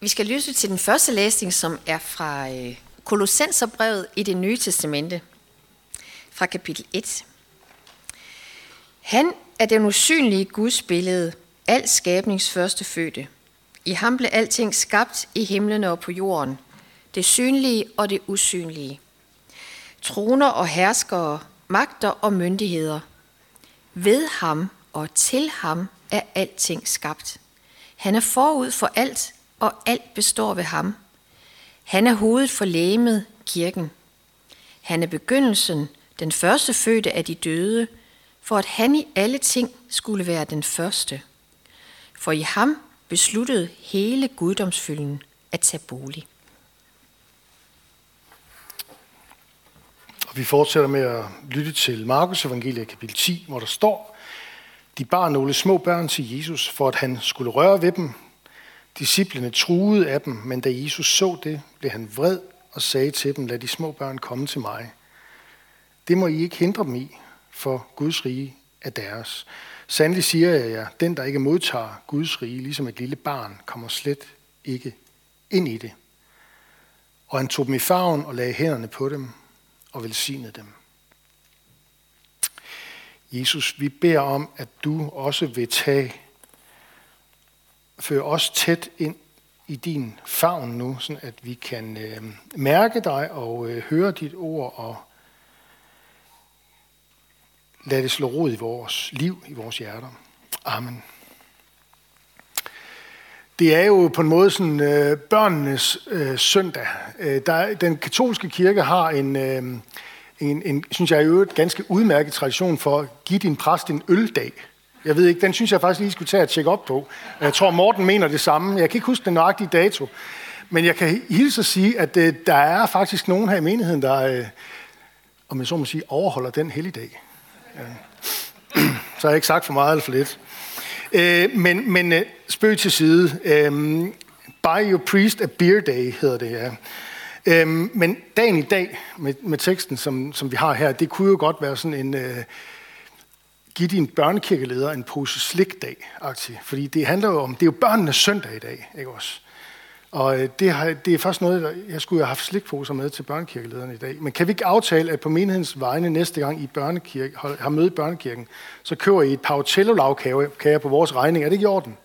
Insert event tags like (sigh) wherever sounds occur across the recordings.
Vi skal lytte til den første læsning, som er fra øh, Kolossenserbrevet i det nye testamente, fra kapitel 1. Han er den usynlige Guds billede, al skabnings første fødte. I ham blev alting skabt i himlen og på jorden, det synlige og det usynlige. Troner og herskere, magter og myndigheder. Ved ham og til ham er alting skabt. Han er forud for alt, og alt består ved ham. Han er hovedet for lægemet, kirken. Han er begyndelsen, den første fødte af de døde, for at han i alle ting skulle være den første. For i ham besluttede hele guddomsfylden at tage bolig. Og vi fortsætter med at lytte til Markus evangeliet kapitel 10, hvor der står, de bar nogle små børn til Jesus, for at han skulle røre ved dem. Disciplene truede af dem, men da Jesus så det, blev han vred og sagde til dem, lad de små børn komme til mig. Det må I ikke hindre dem i, for Guds rige er deres. Sandelig siger jeg jer, den der ikke modtager Guds rige, ligesom et lille barn, kommer slet ikke ind i det. Og han tog dem i farven og lagde hænderne på dem og velsignede dem. Jesus, vi beder om, at du også vil tage, føre os tæt ind i din favn nu, så at vi kan øh, mærke dig og øh, høre dit ord og lade det slå rod i vores liv, i vores hjerter. Amen. Det er jo på en måde sådan øh, børnenes øh, søndag. Øh, der, den katolske kirke har en, øh, en, en, synes jeg, i øvrigt, ganske udmærket tradition for at give din præst en øldag. Jeg ved ikke, den synes jeg faktisk lige skulle tage at tjekke op på. Jeg tror, Morten mener det samme. Jeg kan ikke huske den nøjagtige dato. Men jeg kan hilse at sige, at øh, der er faktisk nogen her i menigheden, der, øh, om jeg så må sige, overholder den helligdag. Ja. Så har jeg ikke sagt for meget eller for lidt. Øh, men men øh, spøg til side. Øh, Buy your priest a beer day, hedder det, ja. Øh, men dagen i dag, med, med teksten, som, som vi har her, det kunne jo godt være sådan en... Øh, give din børnekirkeleder en pose slikdag, aktiv. Fordi det handler jo om, det er jo børnenes søndag i dag, ikke også? Og øh, det, har, det er faktisk noget, jeg skulle have haft slikposer med til børnekirkelederne i dag. Men kan vi ikke aftale, at på menighedens vegne næste gang I børnekirke, har møde i børnekirken, så køber I et pautello lavkager på vores regning. Er det ikke i orden?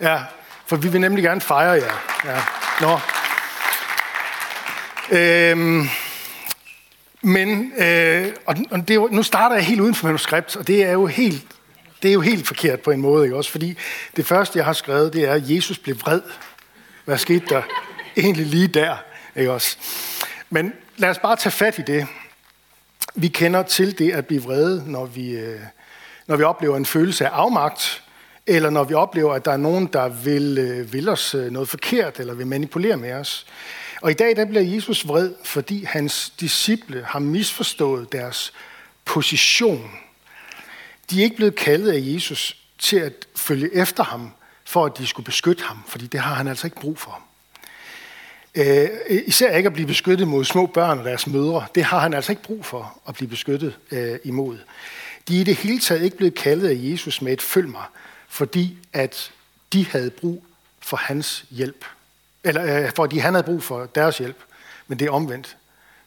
Ja, for vi vil nemlig gerne fejre jer. Ja. Nå. Øhm, men, øh, og, og det, nu starter jeg helt uden for manuskript, og det er jo helt, det er jo helt forkert på en måde, ikke også? Fordi det første, jeg har skrevet, det er, at Jesus blev vred. Hvad skete der egentlig lige der, ikke også? Men lad os bare tage fat i det. Vi kender til det at blive vrede, når vi, øh, når vi oplever en følelse af afmagt, eller når vi oplever, at der er nogen, der vil, øh, vil os øh, noget forkert, eller vil manipulere med os. Og i dag der bliver Jesus vred, fordi hans disciple har misforstået deres position. De er ikke blevet kaldet af Jesus til at følge efter ham, for at de skulle beskytte ham, fordi det har han altså ikke brug for. Øh, især ikke at blive beskyttet mod små børn og deres mødre. Det har han altså ikke brug for at blive beskyttet øh, imod. De er i det hele taget ikke blevet kaldet af Jesus med et følg mig, fordi at de havde brug for hans hjælp. Eller øh, fordi han havde brug for deres hjælp. Men det er omvendt.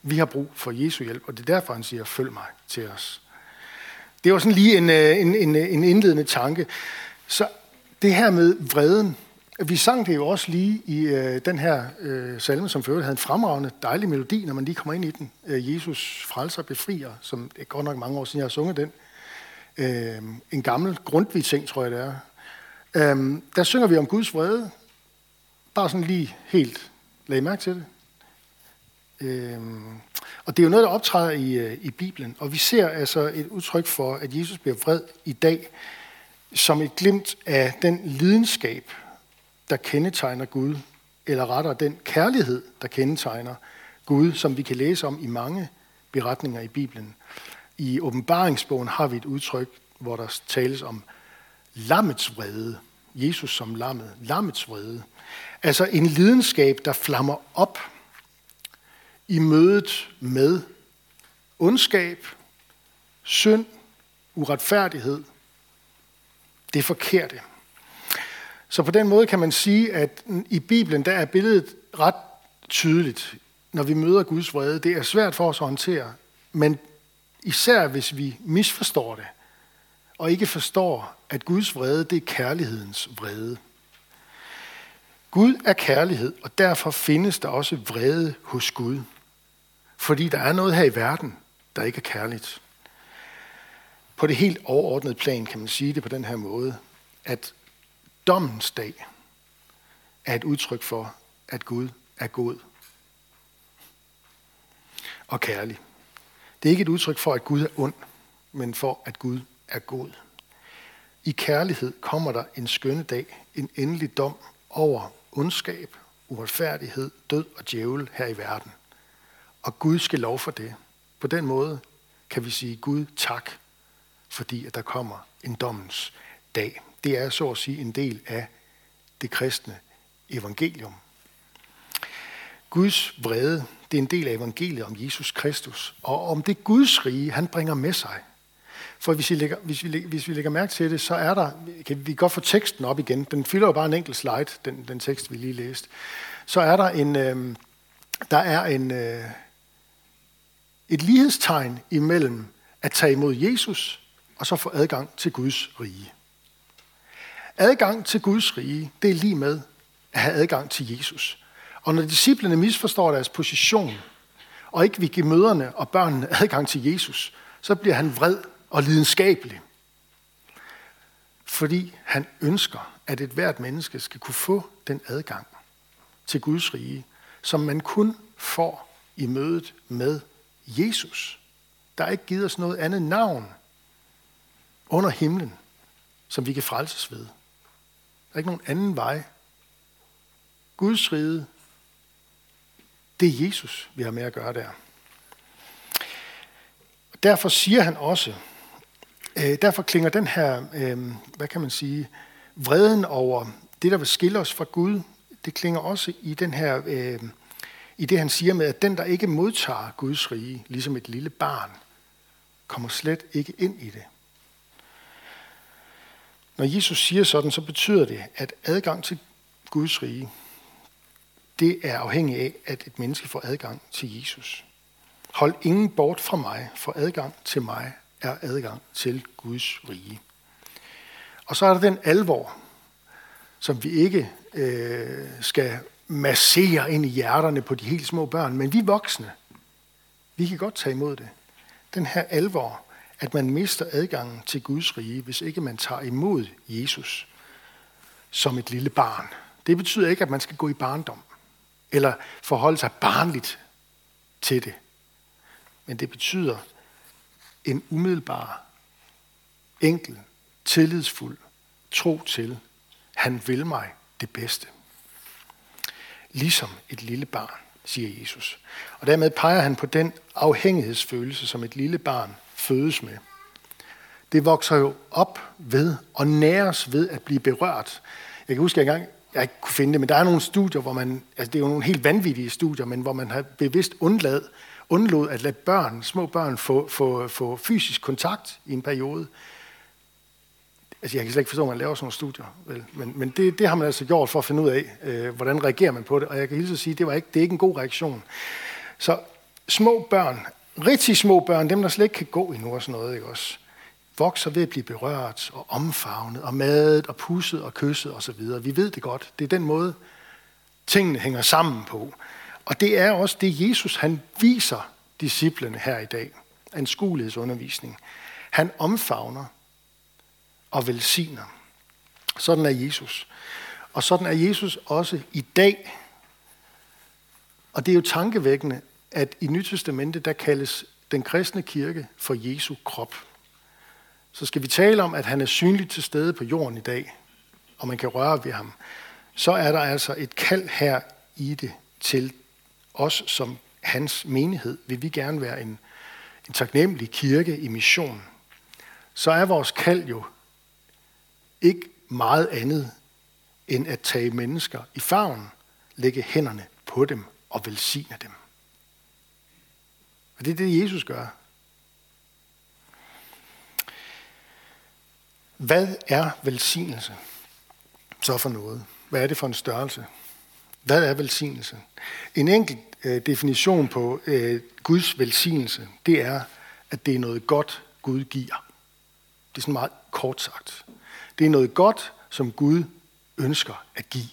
Vi har brug for Jesu hjælp, og det er derfor, han siger, følg mig til os. Det var sådan lige en, øh, en, en, en indledende tanke. Så det her med vreden, vi sang det jo også lige i øh, den her øh, salme, som for havde en fremragende, dejlig melodi, når man lige kommer ind i den. Øh, Jesus frelser befrier, som det er godt nok mange år siden, jeg har sunget den. Øh, en gammel grundtvig ting, tror jeg det er. Øh, der synger vi om Guds vrede, Bare sådan lige helt lag mærke til det. Øhm, og det er jo noget, der optræder i, øh, i Bibelen. Og vi ser altså et udtryk for, at Jesus bliver vred i dag, som et glimt af den lidenskab, der kendetegner Gud, eller rettere den kærlighed, der kendetegner Gud, som vi kan læse om i mange beretninger i Bibelen. I åbenbaringsbogen har vi et udtryk, hvor der tales om lammets vrede. Jesus som lammet. Lammets vrede. Altså en lidenskab, der flammer op i mødet med ondskab, synd, uretfærdighed, det forkerte. Så på den måde kan man sige, at i Bibelen der er billedet ret tydeligt, når vi møder Guds vrede. Det er svært for os at håndtere, men især hvis vi misforstår det, og ikke forstår, at Guds vrede, det er kærlighedens vrede. Gud er kærlighed, og derfor findes der også vrede hos Gud. Fordi der er noget her i verden, der ikke er kærligt. På det helt overordnede plan kan man sige det på den her måde, at dommens dag er et udtryk for, at Gud er god og kærlig. Det er ikke et udtryk for, at Gud er ond, men for, at Gud er god. I kærlighed kommer der en skønne dag, en endelig dom over ondskab, uretfærdighed, død og djævel her i verden. Og Gud skal lov for det. På den måde kan vi sige Gud tak, fordi at der kommer en dommens dag. Det er så at sige en del af det kristne evangelium. Guds vrede, det er en del af evangeliet om Jesus Kristus, og om det Guds rige, han bringer med sig. For hvis vi, lægger, hvis, vi, hvis vi lægger mærke til det, så er der, kan vi godt få teksten op igen, den fylder jo bare en enkelt slide, den, den tekst, vi lige læste. Så er der en, øh, der er en, øh, et lighedstegn imellem at tage imod Jesus og så få adgang til Guds rige. Adgang til Guds rige, det er lige med at have adgang til Jesus. Og når disciplene misforstår deres position, og ikke vil give møderne og børnene adgang til Jesus, så bliver han vred og lidenskabelig. Fordi han ønsker, at et hvert menneske skal kunne få den adgang til Guds rige, som man kun får i mødet med Jesus. Der er ikke givet os noget andet navn under himlen, som vi kan frelses ved. Der er ikke nogen anden vej. Guds rige, det er Jesus, vi har med at gøre der. Derfor siger han også, øh, derfor klinger den her, øh, hvad kan man sige, vreden over det, der vil skille os fra Gud, det klinger også i den her, øh, i det han siger med, at den, der ikke modtager Guds rige, ligesom et lille barn, kommer slet ikke ind i det. Når Jesus siger sådan, så betyder det, at adgang til Guds rige, det er afhængig af, at et menneske får adgang til Jesus. Hold ingen bort fra mig, for adgang til mig er adgang til Guds rige. Og så er der den alvor, som vi ikke øh, skal massere ind i hjerterne på de helt små børn, men vi voksne, vi kan godt tage imod det. Den her alvor, at man mister adgangen til Guds rige, hvis ikke man tager imod Jesus som et lille barn. Det betyder ikke, at man skal gå i barndom, eller forholde sig barnligt til det. Men det betyder en umiddelbar, enkel, tillidsfuld tro til, han vil mig det bedste. Ligesom et lille barn, siger Jesus. Og dermed peger han på den afhængighedsfølelse, som et lille barn fødes med. Det vokser jo op ved og næres ved at blive berørt. Jeg kan huske, at jeg engang, jeg ikke kunne finde det, men der er nogle studier, hvor man, altså det er jo nogle helt vanvittige studier, men hvor man har bevidst undlad, undlod at lade børn, små børn, få, få, få fysisk kontakt i en periode. Altså, jeg kan slet ikke forstå, at man laver sådan nogle studier. Vel? Men, men det, det har man altså gjort for at finde ud af, øh, hvordan reagerer man på det. Og jeg kan hilse at sige, at det, var ikke, det er ikke en god reaktion. Så små børn, rigtig små børn, dem der slet ikke kan gå endnu og sådan noget, ikke også? vokser ved at blive berørt og omfavnet og madet og pusset og kysset osv. Vi ved det godt. Det er den måde, tingene hænger sammen på. Og det er også det, Jesus han viser disciplene her i dag. Anskuelighedsundervisning. Han omfavner og velsigner. Sådan er Jesus. Og sådan er Jesus også i dag. Og det er jo tankevækkende, at i Nytestamentet, der kaldes den kristne kirke for Jesu krop. Så skal vi tale om, at han er synligt til stede på jorden i dag, og man kan røre ved ham, så er der altså et kald her i det til os som hans menighed. Vil vi gerne være en, en taknemmelig kirke i mission, så er vores kald jo ikke meget andet end at tage mennesker i favn, lægge hænderne på dem og velsigne dem. Og det er det, Jesus gør. Hvad er velsignelse? så for noget? Hvad er det for en størrelse? Hvad er velsignelse? En enkelt øh, definition på øh, Guds velsignelse, det er, at det er noget godt, Gud giver. Det er sådan meget kort sagt. Det er noget godt, som Gud ønsker at give.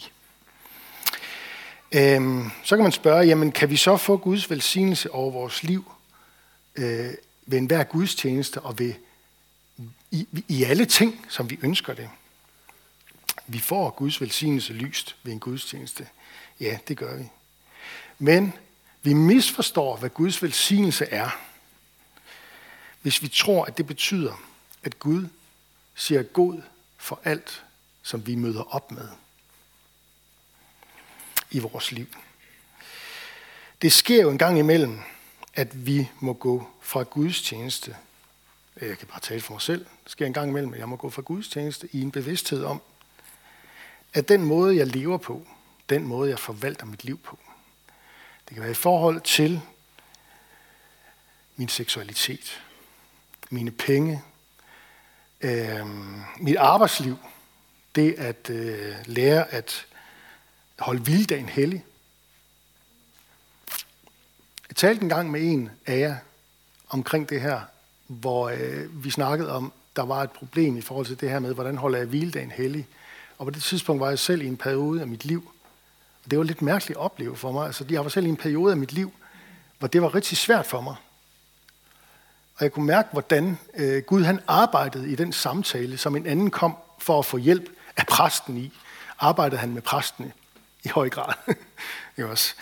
Øhm, så kan man spørge, jamen kan vi så få Guds velsignelse over vores liv øh, ved enhver gudstjeneste og ved, i, i alle ting, som vi ønsker det? Vi får Guds velsignelse lyst ved en gudstjeneste. Ja, det gør vi. Men vi misforstår, hvad Guds velsignelse er, hvis vi tror, at det betyder, at Gud siger god for alt, som vi møder op med i vores liv. Det sker jo en gang imellem, at vi må gå fra Guds tjeneste. Jeg kan bare tale for mig selv. Det sker en gang imellem, at jeg må gå fra Guds tjeneste i en bevidsthed om, at den måde, jeg lever på, den måde, jeg forvalter mit liv på, det kan være i forhold til min seksualitet, mine penge, øh, mit arbejdsliv, det at øh, lære at holde vilddagen hellig. Jeg talte en gang med en af jer omkring det her, hvor øh, vi snakkede om, der var et problem i forhold til det her med, hvordan holder jeg hviledagen hellig. Og på det tidspunkt var jeg selv i en periode af mit liv, det var lidt mærkeligt at opleve for mig. Altså, jeg var selv i en periode af mit liv, hvor det var rigtig svært for mig. Og jeg kunne mærke, hvordan øh, Gud han arbejdede i den samtale, som en anden kom for at få hjælp af præsten i. Arbejdede han med præsten i høj grad. (laughs) jo også.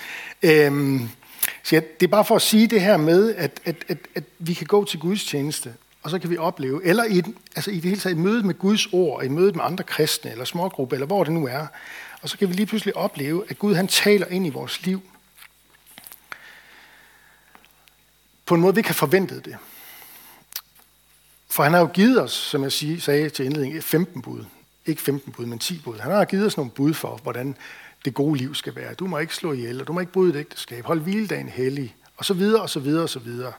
Øhm, så ja, det er bare for at sige det her med, at, at, at, at vi kan gå til Guds tjeneste, og så kan vi opleve, eller i, altså i det hele taget i mødet med Guds ord, i mødet med andre kristne, eller smågrupper, eller hvor det nu er, og så kan vi lige pludselig opleve, at Gud han taler ind i vores liv, på en måde, vi ikke har forventet det. For han har jo givet os, som jeg sagde til indledning, 15 bud. Ikke 15 bud, men 10 bud. Han har givet os nogle bud for, hvordan det gode liv skal være. Du må ikke slå ihjel, og du må ikke bryde et ægteskab. Hold hviledagen hellig, og så videre, og så videre, og så videre.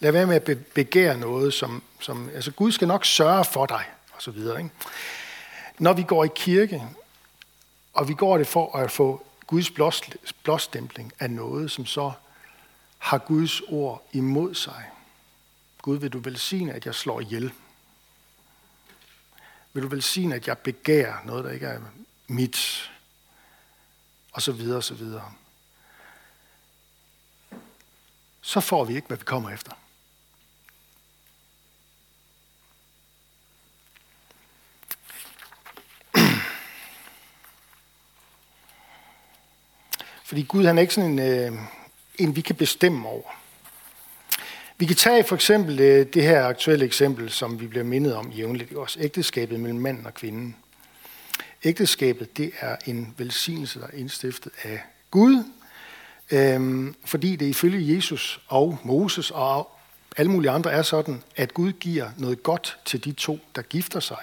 Lad være med at begære noget, som, som altså Gud skal nok sørge for dig, og så videre. Ikke? Når vi går i kirke, og vi går det for at få Guds blåstempling af noget, som så har Guds ord imod sig. Gud, vil du velsigne, at jeg slår ihjel? Vil du velsigne, at jeg begærer noget, der ikke er mit? Og så videre, og så videre. Så får vi ikke, hvad vi kommer efter. Fordi Gud han er ikke sådan en, øh, en, vi kan bestemme over. Vi kan tage for eksempel øh, det her aktuelle eksempel, som vi bliver mindet om jævnligt, også ægteskabet mellem manden og kvinden. Ægteskabet, det er en velsignelse, der er indstiftet af Gud, øhm, fordi det ifølge Jesus og Moses og alle mulige andre er sådan, at Gud giver noget godt til de to, der gifter sig,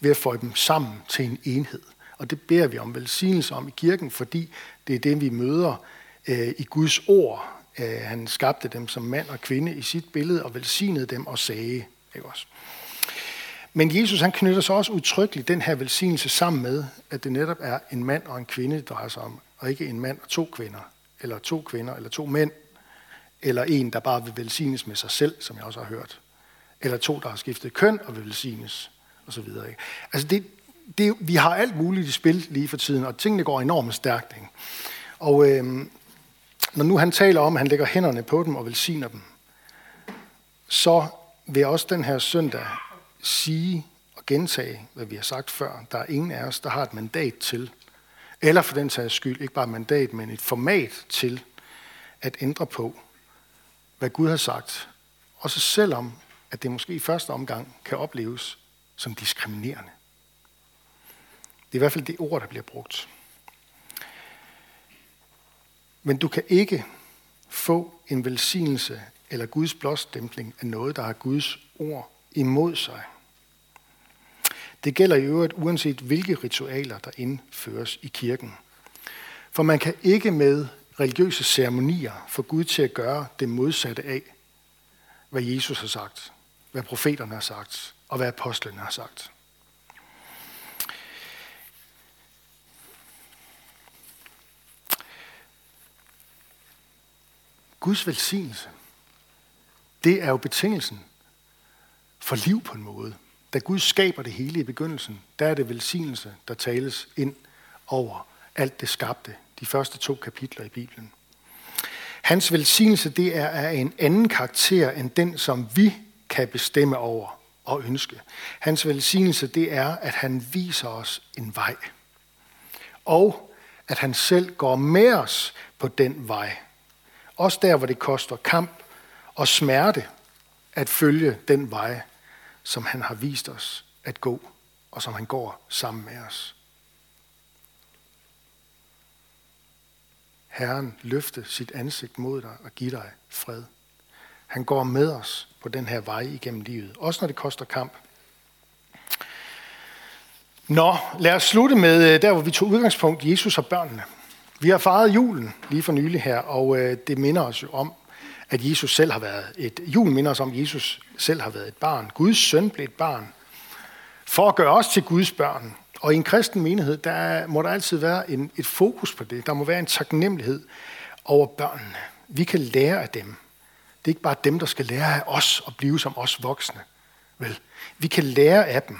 ved at få dem sammen til en enhed. Og det beder vi om velsignelse om i kirken, fordi det er det, vi møder øh, i Guds ord. Øh, han skabte dem som mand og kvinde i sit billede og velsignede dem og sagde. Ikke også? Men Jesus han knytter sig også udtrykkeligt den her velsignelse sammen med, at det netop er en mand og en kvinde, det drejer sig om, og ikke en mand og to kvinder, eller to kvinder, eller to mænd, eller en, der bare vil velsignes med sig selv, som jeg også har hørt, eller to, der har skiftet køn og vil velsignes, og så videre. Ikke? Altså det, det, vi har alt muligt i spil lige for tiden, og tingene går enormt stærkt. Ikke? Og øh, når nu han taler om, at han lægger hænderne på dem og velsigner dem, så vil jeg også den her søndag sige og gentage, hvad vi har sagt før. Der er ingen af os, der har et mandat til, eller for den sags skyld, ikke bare et mandat, men et format til at ændre på, hvad Gud har sagt. Også selvom, at det måske i første omgang kan opleves som diskriminerende. Det er i hvert fald det ord, der bliver brugt. Men du kan ikke få en velsignelse eller Guds blåstempling af noget, der har Guds ord imod sig. Det gælder i øvrigt uanset hvilke ritualer, der indføres i kirken. For man kan ikke med religiøse ceremonier få Gud til at gøre det modsatte af, hvad Jesus har sagt, hvad profeterne har sagt, og hvad apostlene har sagt. Guds velsignelse, det er jo betingelsen for liv på en måde. Da Gud skaber det hele i begyndelsen, der er det velsignelse, der tales ind over alt det skabte, de første to kapitler i Bibelen. Hans velsignelse, det er af en anden karakter end den, som vi kan bestemme over og ønske. Hans velsignelse, det er, at han viser os en vej. Og at han selv går med os på den vej. Også der, hvor det koster kamp og smerte at følge den vej, som han har vist os at gå, og som han går sammen med os. Herren løfte sit ansigt mod dig og give dig fred. Han går med os på den her vej igennem livet, også når det koster kamp. Nå, lad os slutte med øh, der, hvor vi tog udgangspunkt, Jesus og børnene. Vi har fejret julen lige for nylig her, og øh, det minder os jo om, at Jesus selv har været et, julen minder os om, at Jesus selv har været et barn. Guds søn blev et barn. For at gøre os til Guds børn. Og i en kristen menighed, der må der altid være en, et fokus på det. Der må være en taknemmelighed over børnene. Vi kan lære af dem. Det er ikke bare dem, der skal lære af os og blive som os voksne. Vel, vi kan lære af dem.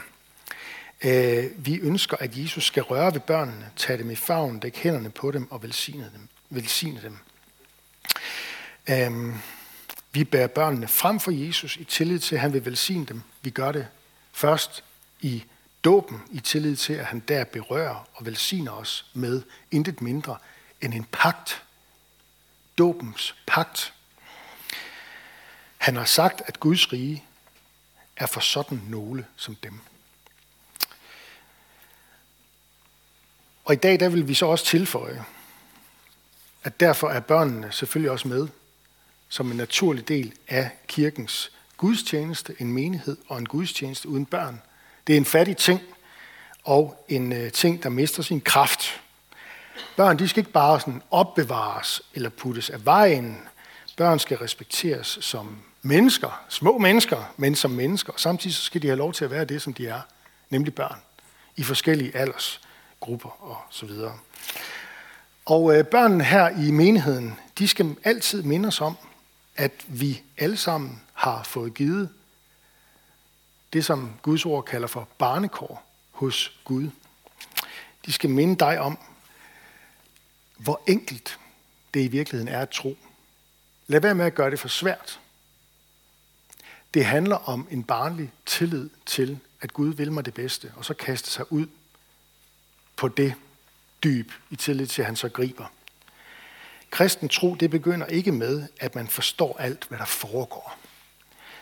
Øh, vi ønsker, at Jesus skal røre ved børnene, tage dem i favn, dække hænderne på dem og velsigne dem. Velsigne dem. Øh, vi bærer børnene frem for Jesus i tillid til, at han vil velsigne dem. Vi gør det først i dåben, i tillid til, at han der berører og velsigner os med intet mindre end en pagt. Dåbens pagt. Han har sagt, at Guds rige er for sådan nogle som dem. Og i dag der vil vi så også tilføje, at derfor er børnene selvfølgelig også med som en naturlig del af kirkens gudstjeneste, en menighed og en gudstjeneste uden børn. Det er en fattig ting, og en øh, ting, der mister sin kraft. Børn, de skal ikke bare sådan opbevares eller puttes af vejen. Børn skal respekteres som mennesker, små mennesker, men som mennesker. Og samtidig så skal de have lov til at være det, som de er, nemlig børn, i forskellige grupper og så videre. Og øh, børnene her i menigheden, de skal altid minde os om, at vi alle sammen har fået givet det, som Guds ord kalder for barnekår hos Gud. De skal minde dig om, hvor enkelt det i virkeligheden er at tro. Lad være med at gøre det for svært. Det handler om en barnlig tillid til, at Gud vil mig det bedste, og så kaste sig ud på det dyb i tillid til, at han så griber. Kristen tro, det begynder ikke med, at man forstår alt, hvad der foregår.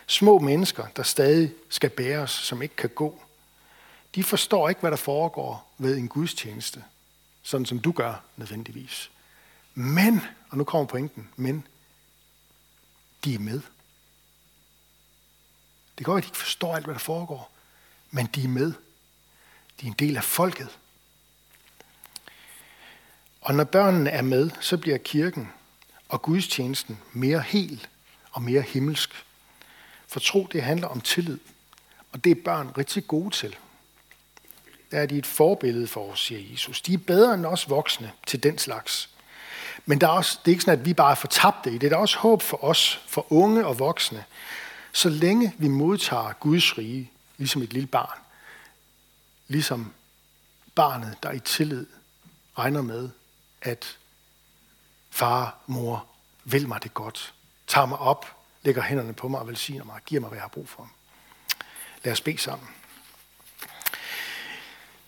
Små mennesker, der stadig skal bæres, som ikke kan gå, de forstår ikke, hvad der foregår ved en gudstjeneste, sådan som du gør nødvendigvis. Men, og nu kommer pointen, men de er med. Det går, at de ikke forstår alt, hvad der foregår, men de er med. De er en del af folket. Og når børnene er med, så bliver kirken og gudstjenesten mere hel og mere himmelsk. For tro, det handler om tillid. Og det er børn rigtig gode til. Der er de et forbillede for os, siger Jesus. De er bedre end os voksne til den slags. Men der er også, det er ikke sådan, at vi bare er fortabte i det. Der er også håb for os, for unge og voksne. Så længe vi modtager Guds rige, ligesom et lille barn, ligesom barnet, der i tillid regner med, at far, mor vil mig det godt, tager mig op, lægger hænderne på mig og velsigner mig, giver mig, hvad jeg har brug for. Lad os bede sammen.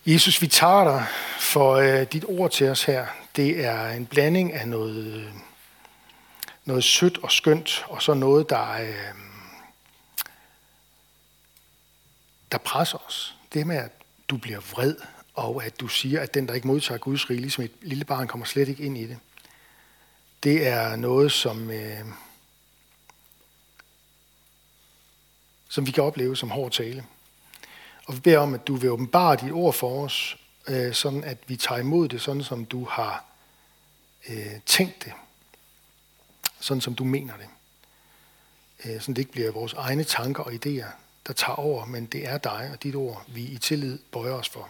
Jesus, vi tager dig for øh, dit ord til os her. Det er en blanding af noget, øh, noget sødt og skønt, og så noget, der, øh, der presser os. Det med, at du bliver vred og at du siger, at den, der ikke modtager Guds rige, ligesom et lille barn, kommer slet ikke ind i det. Det er noget, som, øh, som vi kan opleve som hård tale. Og vi beder om, at du vil åbenbare dit ord for os, øh, sådan at vi tager imod det, sådan som du har øh, tænkt det. Sådan som du mener det. Øh, sådan det ikke bliver vores egne tanker og idéer, der tager over, men det er dig og dit ord, vi i tillid bøjer os for.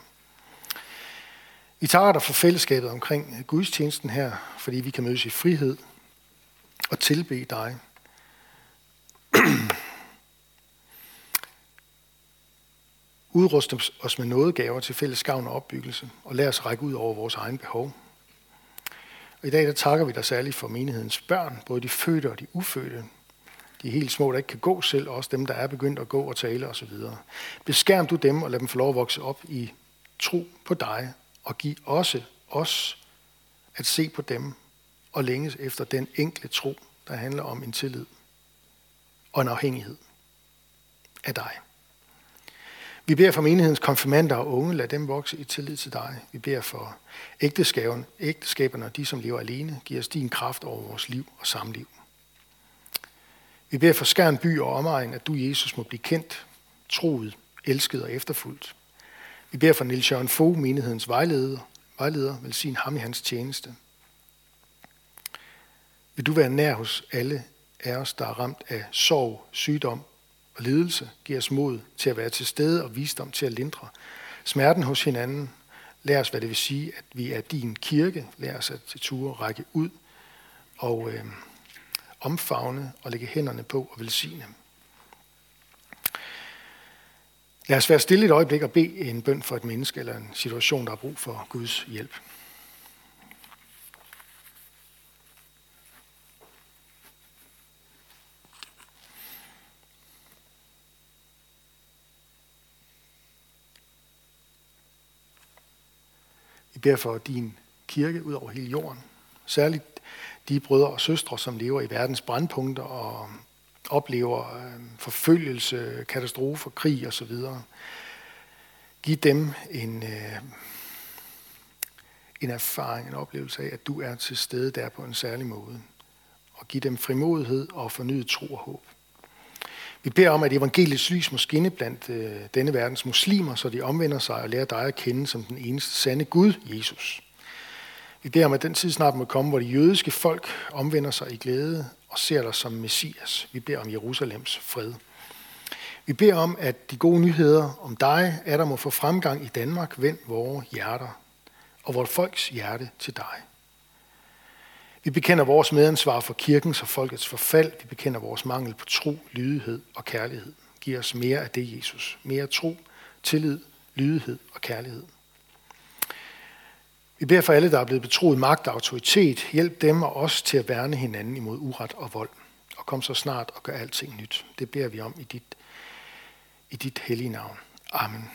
Vi takker dig for fællesskabet omkring øh, gudstjenesten her, fordi vi kan mødes i frihed. og tilbe dig. (clears throat) Udrust os med nådegaver til fælles gavn og opbyggelse, og lad os række ud over vores egen behov. Og i dag der takker vi dig særligt for menighedens børn, både de fødte og de ufødte, de helt små, der ikke kan gå selv, og også dem, der er begyndt at gå og tale osv. Beskærm du dem og lad dem få lov at vokse op i tro på dig, og giv også os at se på dem og længes efter den enkle tro, der handler om en tillid og en afhængighed af dig. Vi beder for menighedens konfirmander og unge, lad dem vokse i tillid til dig. Vi beder for ægteskaberne, ægteskaberne og de, som lever alene. Giv os din kraft over vores liv og samliv. Vi beder for Skærn by og omegn, at du, Jesus, må blive kendt, troet, elsket og efterfuldt. Vi beder for Nils Jørgen Fogh, menighedens vejleder, vejleder, velsign ham i hans tjeneste. Vil du være nær hos alle af os, der er ramt af sorg, sygdom og lidelse. Giv os mod til at være til stede og visdom til at lindre smerten hos hinanden. Lær os, hvad det vil sige, at vi er din kirke. Lær os at til ture række ud og øh, omfavne og lægge hænderne på og velsigne. Lad os være stille et øjeblik og bede en bøn for et menneske eller en situation, der har brug for Guds hjælp. Vi beder for din kirke ud over hele jorden. Særligt de brødre og søstre, som lever i verdens brandpunkter og oplever øh, forfølgelse, katastrofer, krig osv. Giv dem en, øh, en erfaring, en oplevelse af, at du er til stede der på en særlig måde. Og giv dem frimodighed og fornyet tro og håb. Vi beder om, at evangeliets lys må skinne blandt øh, denne verdens muslimer, så de omvender sig og lærer dig at kende som den eneste sande Gud, Jesus. I det om, at den tid snart må komme, hvor de jødiske folk omvender sig i glæde og ser dig som Messias. Vi beder om Jerusalems fred. Vi beder om, at de gode nyheder om dig er der må få fremgang i Danmark. Vend vores hjerter og vores folks hjerte til dig. Vi bekender vores medansvar for kirkens og folkets forfald. Vi bekender vores mangel på tro, lydighed og kærlighed. Giv os mere af det, Jesus. Mere tro, tillid, lydighed og kærlighed. Vi beder for alle, der er blevet betroet magt og autoritet. Hjælp dem og os til at værne hinanden imod uret og vold. Og kom så snart og gør alting nyt. Det beder vi om i dit, i dit hellige navn. Amen.